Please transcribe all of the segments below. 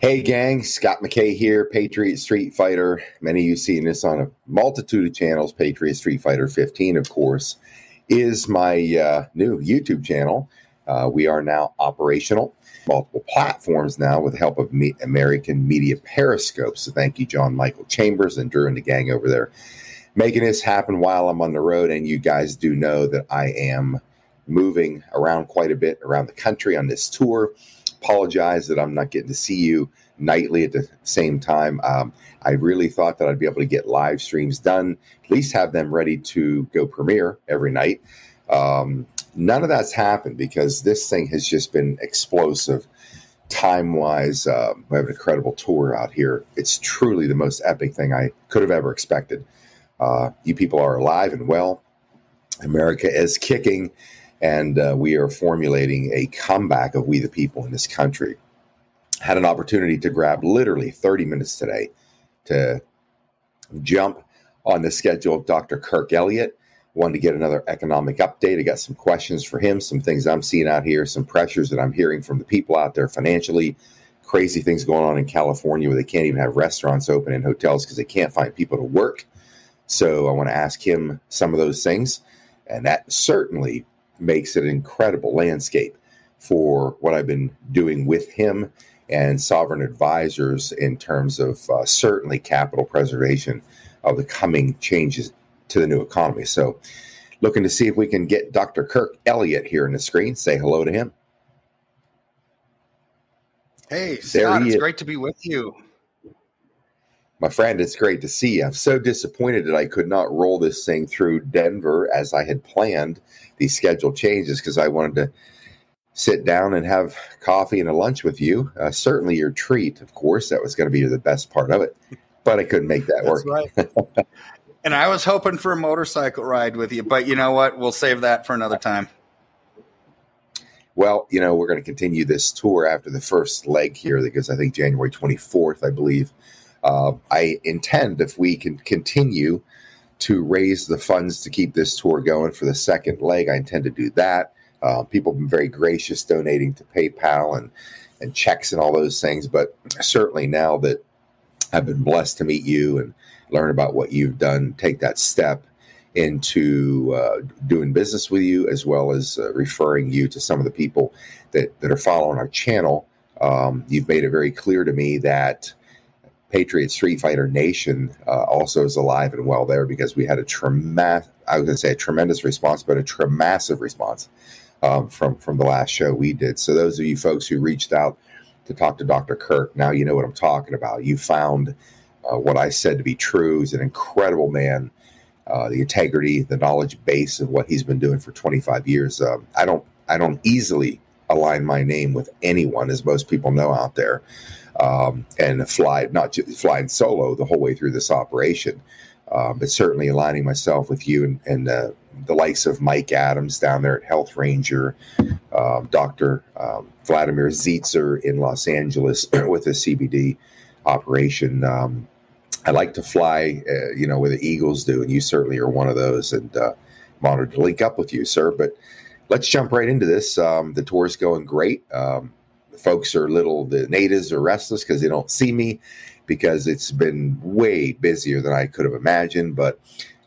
Hey, gang, Scott McKay here, Patriot Street Fighter. Many of you seen this on a multitude of channels. Patriot Street Fighter 15, of course, is my uh, new YouTube channel. Uh, we are now operational, multiple platforms now with the help of me- American Media Periscope. So thank you, John Michael Chambers and Drew and the gang over there, making this happen while I'm on the road. And you guys do know that I am moving around quite a bit around the country on this tour apologize that I'm not getting to see you nightly at the same time. Um, I really thought that I'd be able to get live streams done, at least have them ready to go premiere every night. Um, none of that's happened because this thing has just been explosive time wise. Uh, we have an incredible tour out here. It's truly the most epic thing I could have ever expected. Uh, you people are alive and well. America is kicking and uh, we are formulating a comeback of We the People in this country. Had an opportunity to grab literally 30 minutes today to jump on the schedule of Dr. Kirk Elliott. Wanted to get another economic update. I got some questions for him, some things I'm seeing out here, some pressures that I'm hearing from the people out there financially, crazy things going on in California where they can't even have restaurants open and hotels because they can't find people to work. So I want to ask him some of those things. And that certainly makes it an incredible landscape for what I've been doing with him and sovereign advisors in terms of uh, certainly capital preservation of the coming changes to the new economy. So, looking to see if we can get Dr. Kirk Elliott here in the screen. Say hello to him. Hey, Scott, it's great to be with you. My friend, it's great to see you. I'm so disappointed that I could not roll this thing through Denver as I had planned these schedule changes because I wanted to sit down and have coffee and a lunch with you. Uh, certainly your treat, of course. That was going to be the best part of it, but I couldn't make that work. Right. and I was hoping for a motorcycle ride with you, but you know what? We'll save that for another time. Well, you know, we're going to continue this tour after the first leg here because I think January 24th, I believe. Uh, I intend, if we can continue to raise the funds to keep this tour going for the second leg. I intend to do that. Uh, people have been very gracious donating to PayPal and, and checks and all those things. But certainly now that I've been blessed to meet you and learn about what you've done, take that step into uh, doing business with you as well as uh, referring you to some of the people that, that are following our channel. Um, you've made it very clear to me that Patriot Street Fighter Nation uh, also is alive and well there because we had a tremendous, I was going to say a tremendous response, but a tremassive response um, from from the last show we did. So those of you folks who reached out to talk to Dr. Kirk, now you know what I'm talking about. You found uh, what I said to be true. He's an incredible man. Uh, the integrity, the knowledge base of what he's been doing for 25 years. Um, I don't, I don't easily align my name with anyone, as most people know out there um, and fly not just flying solo the whole way through this operation, um, but certainly aligning myself with you and, and uh, the likes of Mike Adams down there at Health Ranger, um, Doctor um, Vladimir Zietzer in Los Angeles with the CBD operation. Um, I like to fly, uh, you know, where the Eagles do, and you certainly are one of those. And uh, I'm honored to link up with you, sir. But let's jump right into this. Um, the tour is going great. Um, folks are little, the natives are restless because they don't see me because it's been way busier than I could have imagined. But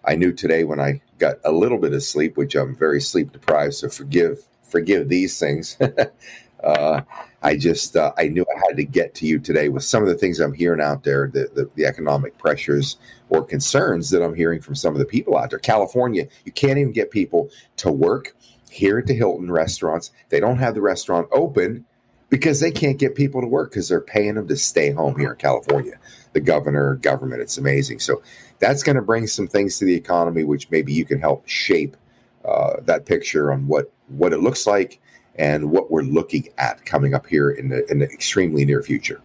I knew today when I got a little bit of sleep, which I'm very sleep deprived, so forgive forgive these things. uh, I just uh, I knew I had to get to you today with some of the things I'm hearing out there, the, the, the economic pressures or concerns that I'm hearing from some of the people out there. California, you can't even get people to work here at the Hilton restaurants. They don't have the restaurant open because they can't get people to work because they're paying them to stay home here in California. The governor, government, it's amazing. So that's going to bring some things to the economy, which maybe you can help shape uh, that picture on what what it looks like and what we're looking at coming up here in the, in the extremely near future.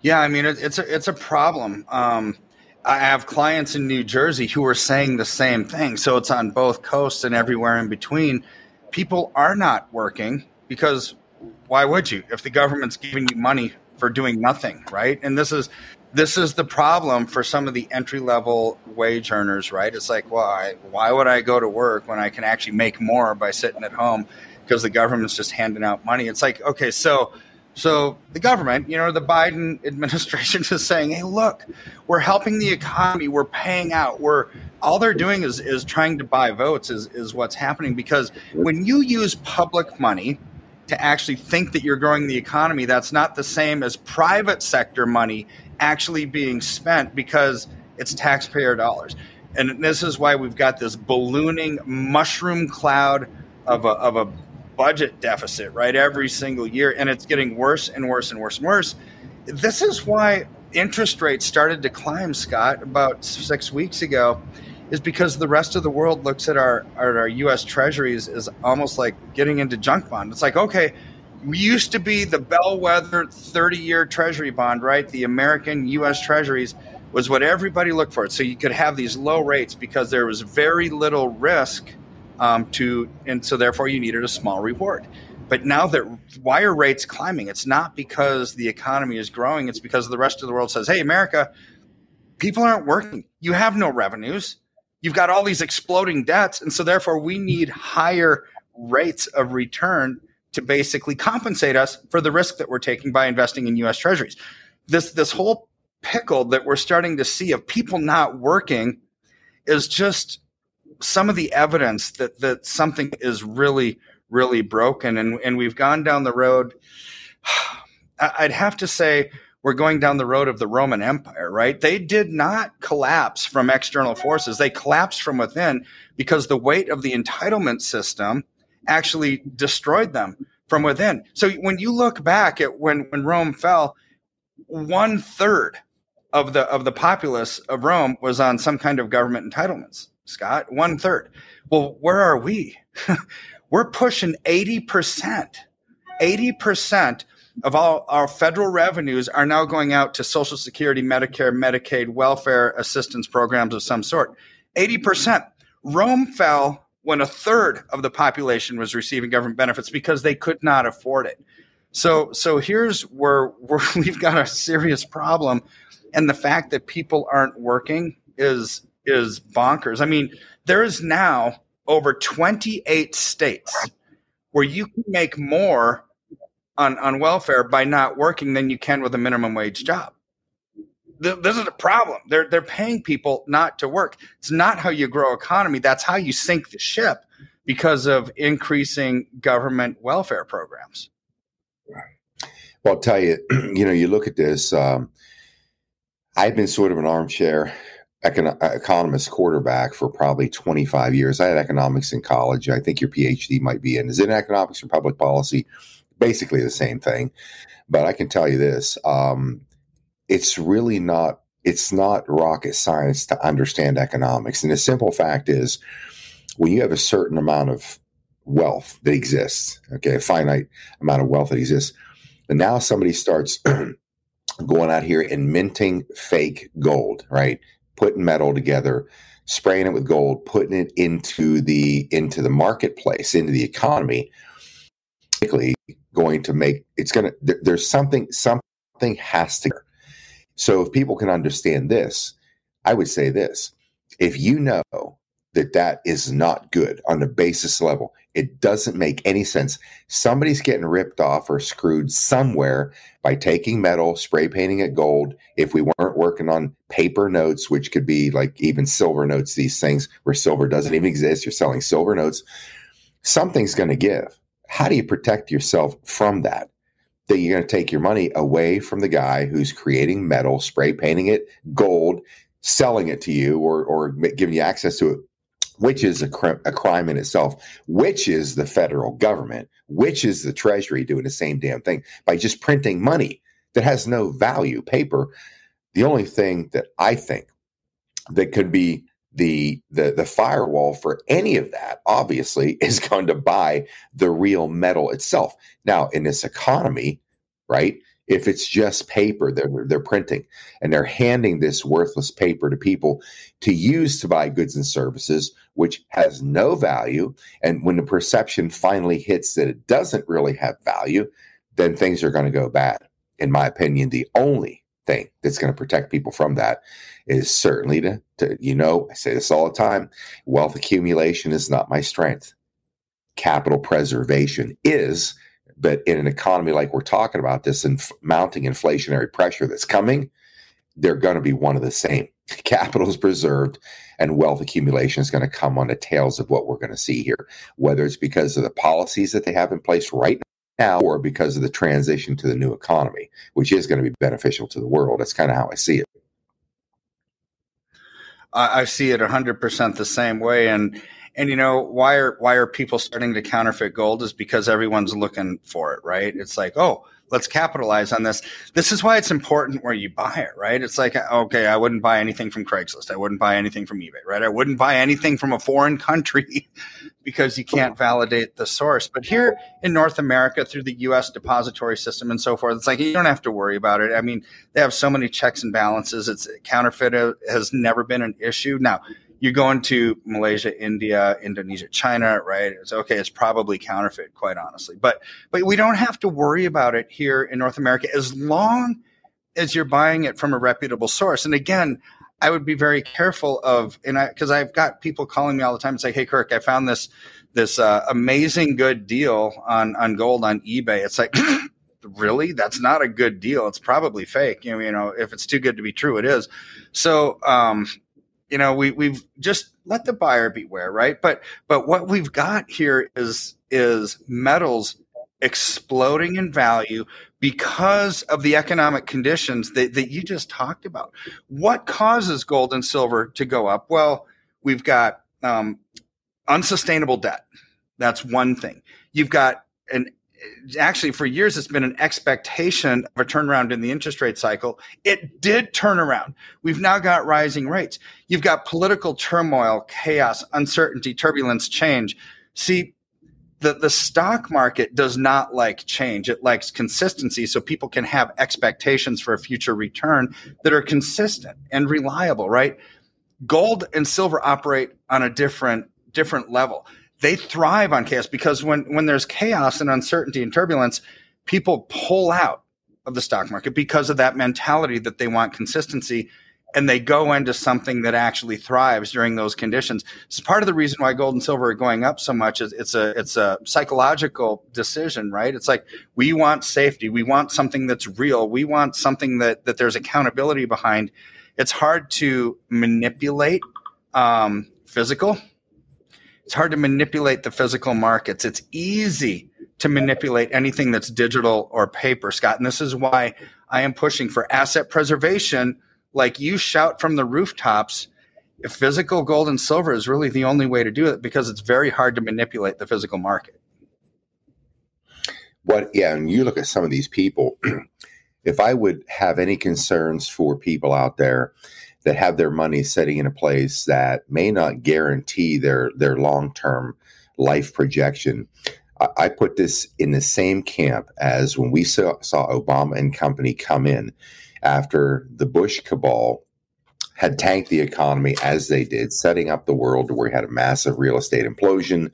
Yeah, I mean it, it's a it's a problem. Um, I have clients in New Jersey who are saying the same thing. So it's on both coasts and everywhere in between. People are not working because why would you if the government's giving you money for doing nothing, right? And this is this is the problem for some of the entry level wage earners, right? It's like, why why would I go to work when I can actually make more by sitting at home because the government's just handing out money? It's like, okay, so so the government, you know, the Biden administration is saying, "Hey, look, we're helping the economy. We're paying out. We're all they're doing is is trying to buy votes. Is is what's happening because when you use public money to actually think that you're growing the economy, that's not the same as private sector money actually being spent because it's taxpayer dollars. And this is why we've got this ballooning mushroom cloud of a, of a budget deficit, right? Every single year. And it's getting worse and worse and worse and worse. This is why interest rates started to climb, Scott, about six weeks ago, is because the rest of the world looks at our, our, our US treasuries as almost like getting into junk bond. It's like, okay, we used to be the bellwether 30 year treasury bond, right? The American US treasuries was what everybody looked for. So you could have these low rates because there was very little risk um, to, and so therefore you needed a small reward. But now that why are rates climbing? It's not because the economy is growing. It's because the rest of the world says, "Hey, America, people aren't working. You have no revenues. You've got all these exploding debts, and so therefore we need higher rates of return to basically compensate us for the risk that we're taking by investing in U.S. Treasuries." This this whole pickle that we're starting to see of people not working is just some of the evidence that that something is really really broken and and we've gone down the road I'd have to say we're going down the road of the Roman Empire, right? They did not collapse from external forces. They collapsed from within because the weight of the entitlement system actually destroyed them from within. So when you look back at when, when Rome fell, one third of the of the populace of Rome was on some kind of government entitlements. Scott, one third. Well, where are we? We're pushing 80%. 80% of all our federal revenues are now going out to Social Security, Medicare, Medicaid, welfare assistance programs of some sort. 80%. Rome fell when a third of the population was receiving government benefits because they could not afford it. So, so here's where, where we've got a serious problem, and the fact that people aren't working is is bonkers. I mean, there is now over 28 states where you can make more on, on welfare by not working than you can with a minimum wage job. This is a problem. They're, they're paying people not to work. It's not how you grow economy. That's how you sink the ship because of increasing government welfare programs. Well, I'll tell you, you know, you look at this. Um, I've been sort of an armchair econ- economist quarterback for probably 25 years. I had economics in college. I think your PhD might be in. Is it in economics or public policy? Basically the same thing. But I can tell you this um, it's really not. It's not rocket science to understand economics. And the simple fact is, when you have a certain amount of wealth that exists, okay, a finite amount of wealth that exists, and now somebody starts going out here and minting fake gold, right? putting metal together, spraying it with gold, putting it into the into the marketplace, into the economy, going to make it's going to there's something something has to so if people can understand this i would say this if you know that that is not good on the basis level. It doesn't make any sense. Somebody's getting ripped off or screwed somewhere by taking metal, spray painting it gold. If we weren't working on paper notes, which could be like even silver notes, these things where silver doesn't even exist, you're selling silver notes, something's going to give. How do you protect yourself from that? That you're going to take your money away from the guy who's creating metal, spray painting it gold, selling it to you or, or giving you access to it which is a, cr- a crime in itself, which is the federal government, which is the Treasury doing the same damn thing by just printing money that has no value, paper. The only thing that I think that could be the the the firewall for any of that obviously is going to buy the real metal itself. Now in this economy right if it's just paper they're they're printing and they're handing this worthless paper to people to use to buy goods and services which has no value and when the perception finally hits that it doesn't really have value then things are going to go bad. In my opinion the only thing that's going to protect people from that is certainly to, to you know i say this all the time wealth accumulation is not my strength capital preservation is but in an economy like we're talking about, this inf- mounting inflationary pressure that's coming, they're going to be one of the same. Capital is preserved and wealth accumulation is going to come on the tails of what we're going to see here, whether it's because of the policies that they have in place right now or because of the transition to the new economy, which is going to be beneficial to the world. That's kind of how I see it. I see it 100% the same way. And and you know why are why are people starting to counterfeit gold is because everyone's looking for it, right? It's like, oh, let's capitalize on this. This is why it's important where you buy it, right? It's like, okay, I wouldn't buy anything from Craigslist. I wouldn't buy anything from eBay, right? I wouldn't buy anything from a foreign country because you can't validate the source. But here in North America, through the US depository system and so forth, it's like you don't have to worry about it. I mean, they have so many checks and balances. It's counterfeit has never been an issue. Now, you go into Malaysia, India, Indonesia, China, right? It's okay. It's probably counterfeit, quite honestly, but but we don't have to worry about it here in North America as long as you're buying it from a reputable source. And again, I would be very careful of, and I because I've got people calling me all the time and say, "Hey, Kirk, I found this this uh, amazing good deal on on gold on eBay." It's like. really that's not a good deal it's probably fake you know, you know if it's too good to be true it is so um you know we we've just let the buyer beware right? But but what we've got here is is metals exploding in value because of the economic conditions that, that you just talked about. What causes gold and silver to go up? Well we've got um, unsustainable debt. That's one thing. You've got an actually for years it's been an expectation of a turnaround in the interest rate cycle. It did turn around. We've now got rising rates. You've got political turmoil chaos uncertainty turbulence change. See the, the stock market does not like change. It likes consistency so people can have expectations for a future return that are consistent and reliable right? Gold and silver operate on a different different level they thrive on chaos because when when there's chaos and uncertainty and turbulence, people pull out of the stock market because of that mentality that they want consistency and they go into something that actually thrives during those conditions. It's part of the reason why gold and silver are going up so much is it's a it's a psychological decision, right? It's like we want safety, we want something that's real, we want something that that there's accountability behind. It's hard to manipulate um, physical it's hard to manipulate the physical markets. It's easy to manipulate anything that's digital or paper, Scott. And this is why I am pushing for asset preservation, like you shout from the rooftops. If physical gold and silver is really the only way to do it because it's very hard to manipulate the physical market. What, yeah, and you look at some of these people. if I would have any concerns for people out there that have their money sitting in a place that may not guarantee their their long term life projection. I, I, put this in the same camp as when we saw, saw Obama and company come in after the Bush cabal had tanked the economy as they did, setting up the world where we had a massive real estate implosion.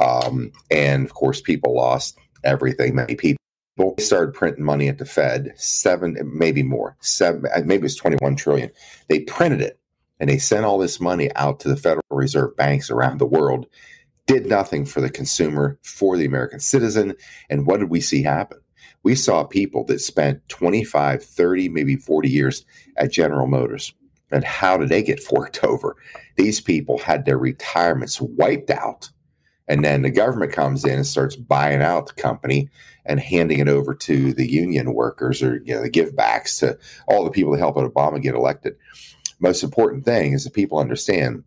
Um, and of course, people lost everything. Many people they started printing money at the Fed, seven, maybe more, seven, uh, maybe it's 21 trillion. They printed it and they sent all this money out to the Federal Reserve banks around the world, did nothing for the consumer, for the American citizen. And what did we see happen? We saw people that spent 25, 30, maybe 40 years at General Motors. And how did they get forked over? These people had their retirements wiped out and then the government comes in and starts buying out the company and handing it over to the union workers or you know the givebacks to all the people that helped Obama get elected. Most important thing is that people understand.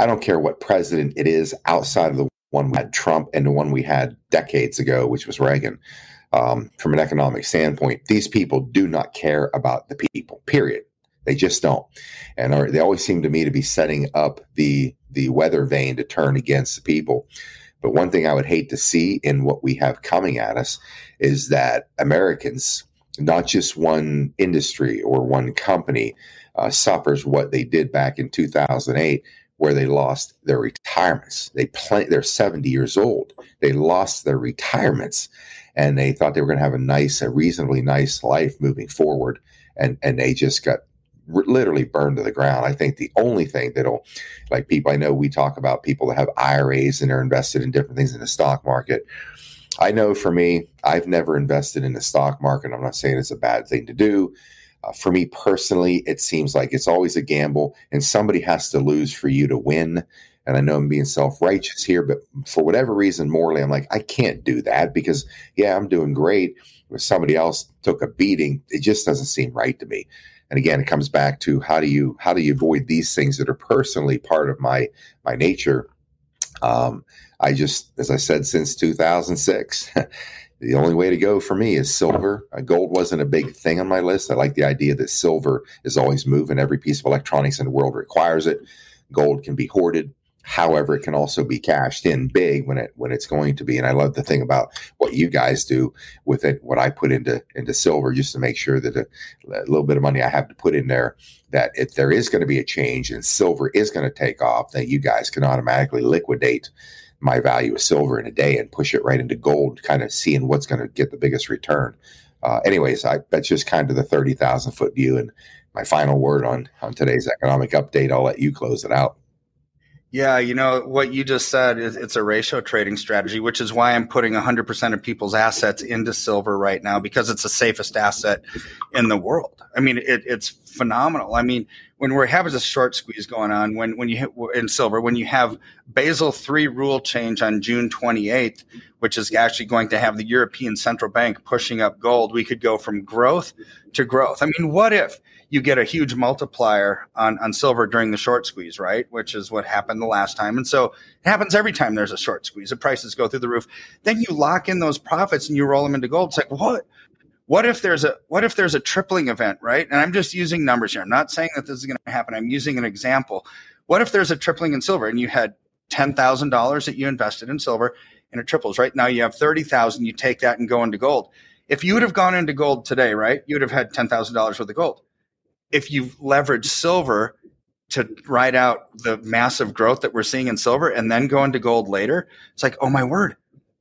I don't care what president it is outside of the one we had Trump and the one we had decades ago, which was Reagan. Um, from an economic standpoint, these people do not care about the people. Period. They just don't, and are, they always seem to me to be setting up the the weather vane to turn against the people. But one thing I would hate to see in what we have coming at us is that Americans, not just one industry or one company, uh, suffers what they did back in 2008 where they lost their retirements. They play, they're 70 years old. They lost their retirements and they thought they were going to have a nice, a reasonably nice life moving forward. And, and they just got literally burned to the ground. I think the only thing that'll, like people I know, we talk about people that have IRAs and are invested in different things in the stock market. I know for me, I've never invested in the stock market. I'm not saying it's a bad thing to do. Uh, for me personally, it seems like it's always a gamble, and somebody has to lose for you to win. And I know I'm being self righteous here, but for whatever reason, morally, I'm like, I can't do that because, yeah, I'm doing great. If somebody else took a beating, it just doesn't seem right to me. And again, it comes back to how do you how do you avoid these things that are personally part of my my nature. Um, I just, as I said, since 2006, the only way to go for me is silver. Uh, gold wasn't a big thing on my list. I like the idea that silver is always moving. Every piece of electronics in the world requires it. Gold can be hoarded. However, it can also be cashed in big when it when it's going to be. And I love the thing about what you guys do with it, what I put into into silver, just to make sure that a, a little bit of money I have to put in there, that if there is going to be a change and silver is going to take off, that you guys can automatically liquidate my value of silver in a day and push it right into gold, kind of seeing what's going to get the biggest return. Uh, anyways, I, that's just kind of the 30,000 foot view. And my final word on, on today's economic update, I'll let you close it out. Yeah, you know what you just said is it's a ratio trading strategy, which is why I'm putting 100% of people's assets into silver right now because it's the safest asset in the world. I mean, it, it's phenomenal. I mean, when we're having a short squeeze going on, when when you hit in silver, when you have Basel three rule change on June 28th, which is actually going to have the European Central Bank pushing up gold, we could go from growth to growth. I mean, what if you get a huge multiplier on, on silver during the short squeeze, right? Which is what happened the last time. And so it happens every time there's a short squeeze. The prices go through the roof. Then you lock in those profits and you roll them into gold. It's like, what? what if there's a what if there's a tripling event right and i'm just using numbers here i'm not saying that this is going to happen i'm using an example what if there's a tripling in silver and you had $10000 that you invested in silver and it triples right now you have 30000 you take that and go into gold if you would have gone into gold today right you would have had $10000 worth of gold if you leverage silver to ride out the massive growth that we're seeing in silver and then go into gold later it's like oh my word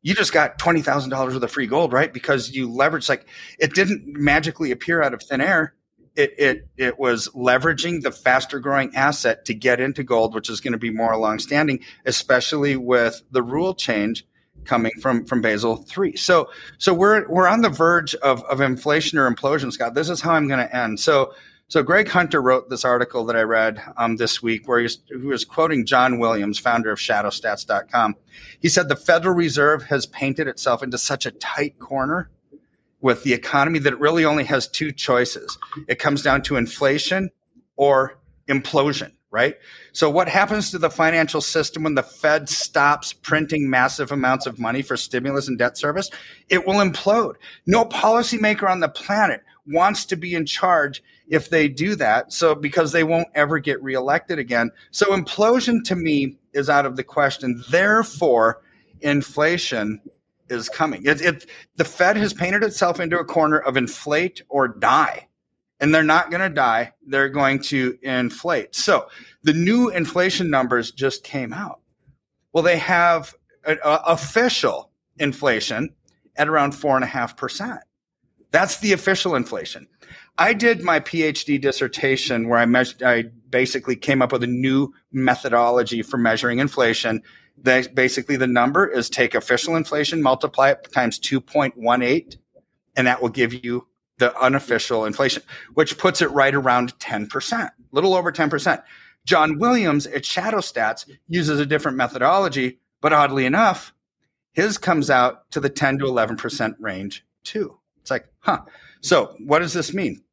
you just got twenty thousand dollars worth of free gold, right? Because you leveraged like it didn't magically appear out of thin air. It it it was leveraging the faster growing asset to get into gold, which is going to be more longstanding, especially with the rule change coming from from Basel three. So so we're we're on the verge of of inflation or implosion, Scott. This is how I'm going to end. So so Greg Hunter wrote this article that I read um, this week where he was, he was, quoting John Williams, founder of shadowstats.com. He said the Federal Reserve has painted itself into such a tight corner with the economy that it really only has two choices. It comes down to inflation or implosion, right? So what happens to the financial system when the Fed stops printing massive amounts of money for stimulus and debt service? It will implode. No policymaker on the planet wants to be in charge if they do that. So because they won't ever get reelected again. So implosion to me is out of the question. Therefore, inflation is coming. It, it the Fed has painted itself into a corner of inflate or die. And they're not going to die. They're going to inflate. So the new inflation numbers just came out. Well, they have a, a official inflation at around four and a half percent. That's the official inflation. I did my PhD dissertation where I measured, I basically came up with a new methodology for measuring inflation. That basically the number is take official inflation, multiply it times 2.18, and that will give you the unofficial inflation, which puts it right around 10%, a little over 10%. John Williams at Shadow Stats uses a different methodology, but oddly enough, his comes out to the 10 to 11% range too. It's like, huh. So what does this mean?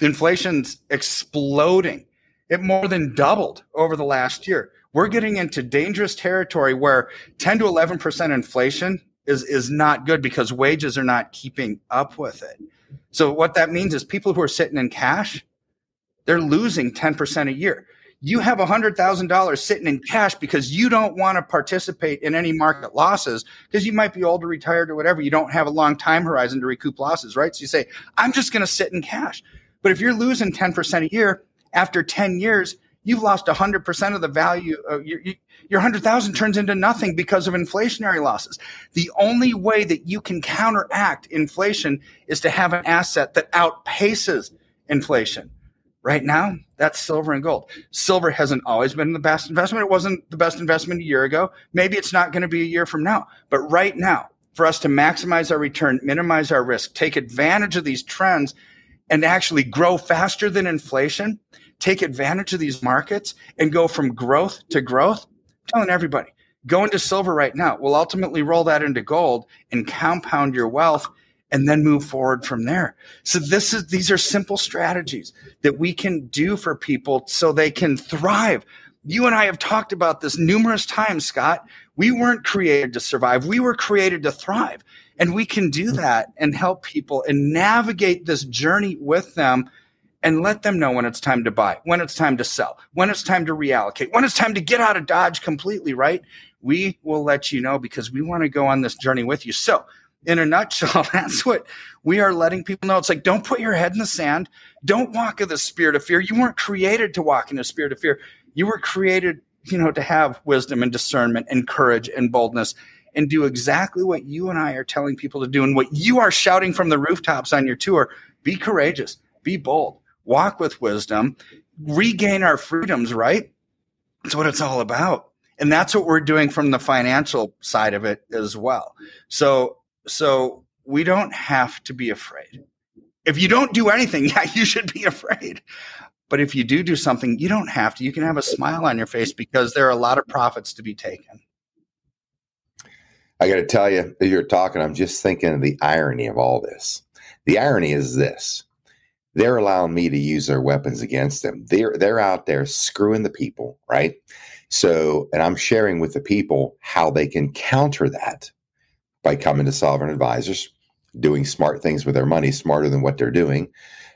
Inflation's exploding. It more than doubled over the last year. We're getting into dangerous territory where 10 to 11% inflation is, is not good because wages are not keeping up with it. So what that means is people who are sitting in cash, they're losing 10% a year. You have $100,000 sitting in cash because you don't want to participate in any market losses because you might be old or retired or whatever. You don't have a long time horizon to recoup losses, right? So you say, I'm just going to sit in cash. But if you're losing 10% a year after 10 years, you've lost 100% of the value of your, your 100,000 turns into nothing because of inflationary losses. The only way that you can counteract inflation is to have an asset that outpaces inflation. Right now, that's silver and gold. Silver hasn't always been the best investment. It wasn't the best investment a year ago. Maybe it's not going to be a year from now. But right now, for us to maximize our return, minimize our risk, take advantage of these trends, and actually grow faster than inflation, take advantage of these markets and go from growth to growth, I'm telling everybody, go into silver right now. We'll ultimately roll that into gold and compound your wealth and then move forward from there. So this is these are simple strategies that we can do for people so they can thrive. You and I have talked about this numerous times, Scott. We weren't created to survive. We were created to thrive. And we can do mm. that and help people and navigate this journey with them and let them know when it's time to buy, when it's time to sell, when it's time to reallocate, when it's time to get out of Dodge completely, right? We will let you know because we want to go on this journey with you. So, in a nutshell, that's what we are letting people know. It's like, don't put your head in the sand. Don't walk in the spirit of fear. You weren't created to walk in the spirit of fear. You were created, you know, to have wisdom and discernment and courage and boldness and do exactly what you and I are telling people to do and what you are shouting from the rooftops on your tour. Be courageous, be bold, walk with wisdom, regain our freedoms, right? That's what it's all about. And that's what we're doing from the financial side of it as well. So, so we don't have to be afraid. If you don't do anything, yeah, you should be afraid. But if you do do something, you don't have to. You can have a smile on your face because there are a lot of profits to be taken. I got to tell you, as you're talking, I'm just thinking of the irony of all this. The irony is this they're allowing me to use their weapons against them. They're they're out there screwing the people, right? So, and I'm sharing with the people how they can counter that by coming to sovereign advisors, doing smart things with their money, smarter than what they're doing.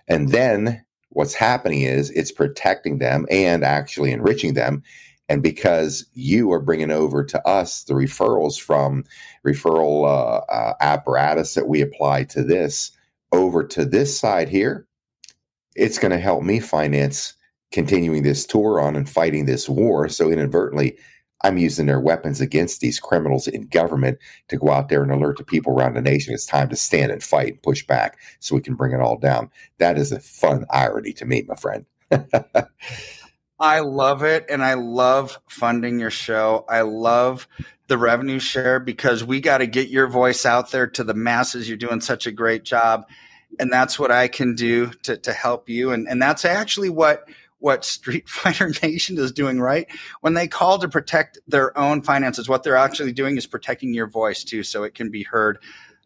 And then what's happening is it's protecting them and actually enriching them. And because you are bringing over to us the referrals from referral uh, uh, apparatus that we apply to this over to this side here, it's going to help me finance continuing this tour on and fighting this war. So inadvertently, I'm using their weapons against these criminals in government to go out there and alert the people around the nation it's time to stand and fight and push back so we can bring it all down. That is a fun irony to me, my friend. I love it. And I love funding your show. I love the revenue share because we got to get your voice out there to the masses. You're doing such a great job and that's what I can do to, to help you. And, and that's actually what, what Street Fighter Nation is doing, right? When they call to protect their own finances, what they're actually doing is protecting your voice too, so it can be heard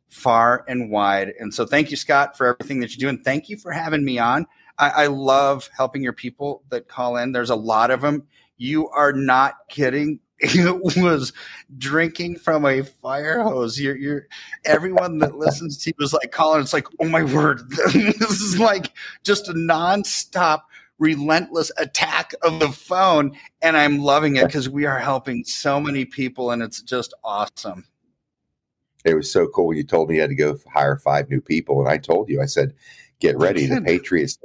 far and wide. And so thank you, Scott, for everything that you do. And thank you for having me on. I, I love helping your people that call in. There's a lot of them. You are not kidding it was drinking from a fire hose. You're, you're everyone that listens to you was like calling. It's like, oh my word, this is like just a nonstop, relentless attack of the phone, and I'm loving it because we are helping so many people, and it's just awesome. It was so cool. when You told me you had to go hire five new people, and I told you, I said, get ready. The Patriots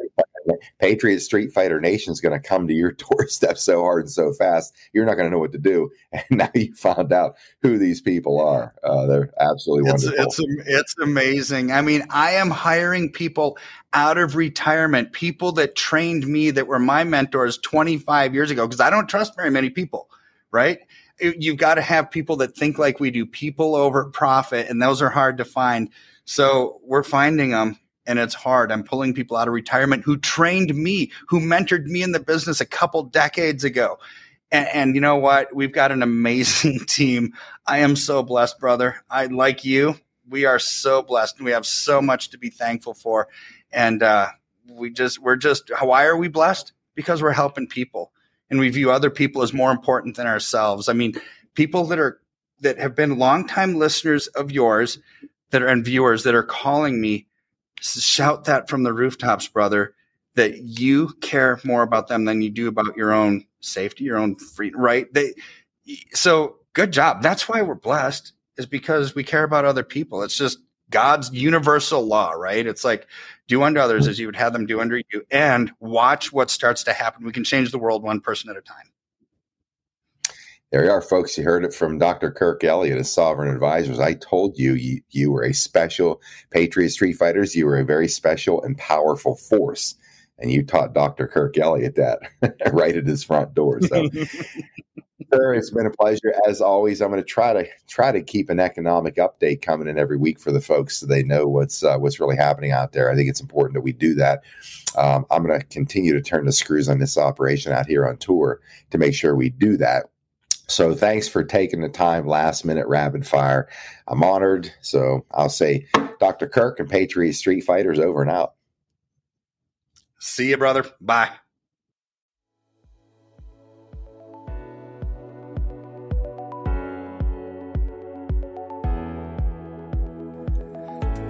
Patriot Street Fighter Nation is going to come to your doorstep so hard and so fast, you're not going to know what to do. And now you found out who these people are. Uh, they're absolutely it's, wonderful. It's, it's amazing. I mean, I am hiring people out of retirement, people that trained me that were my mentors 25 years ago, because I don't trust very many people, right? You've got to have people that think like we do, people over profit, and those are hard to find. So we're finding them and it's hard. I'm pulling people out of retirement who trained me, who mentored me in the business a couple decades ago. And, and, you know what? We've got an amazing team. I am so blessed, brother. I like you. We are so blessed. We have so much to be thankful for. And uh, we just, we're just, why are we blessed? Because we're helping people and we view other people as more important than ourselves. I mean, people that are, that have been longtime listeners of yours that are and viewers that are calling me shout that from the rooftops, brother. that you care more about them than you do about your own safety, your own freedom, right? They, so good job. That's why we're blessed is because we care about other people. It's just God's universal law, right? It's like do unto others as you would have them do unto you and watch what starts to happen. We can change the world one person at a time. There you are, folks. You heard it from Dr. Kirk Elliott of Sovereign Advisors. I told you, you, you were a special Patriot Street Fighters. You were a very special and powerful force. And you taught Dr. Kirk Elliott that right at his front door. So sir, it's been a pleasure as always. I'm going to try to try to keep an economic update coming in every week for the folks so they know what's uh, what's really happening out there. I think it's important that we do that. Um, I'm going to continue to turn the screws on this operation out here on tour to make sure we do that. So thanks for taking the time last minute rapid fire. I'm honored. So I'll say Dr. Kirk and Patriot Street Fighters over and out. See you, brother. Bye.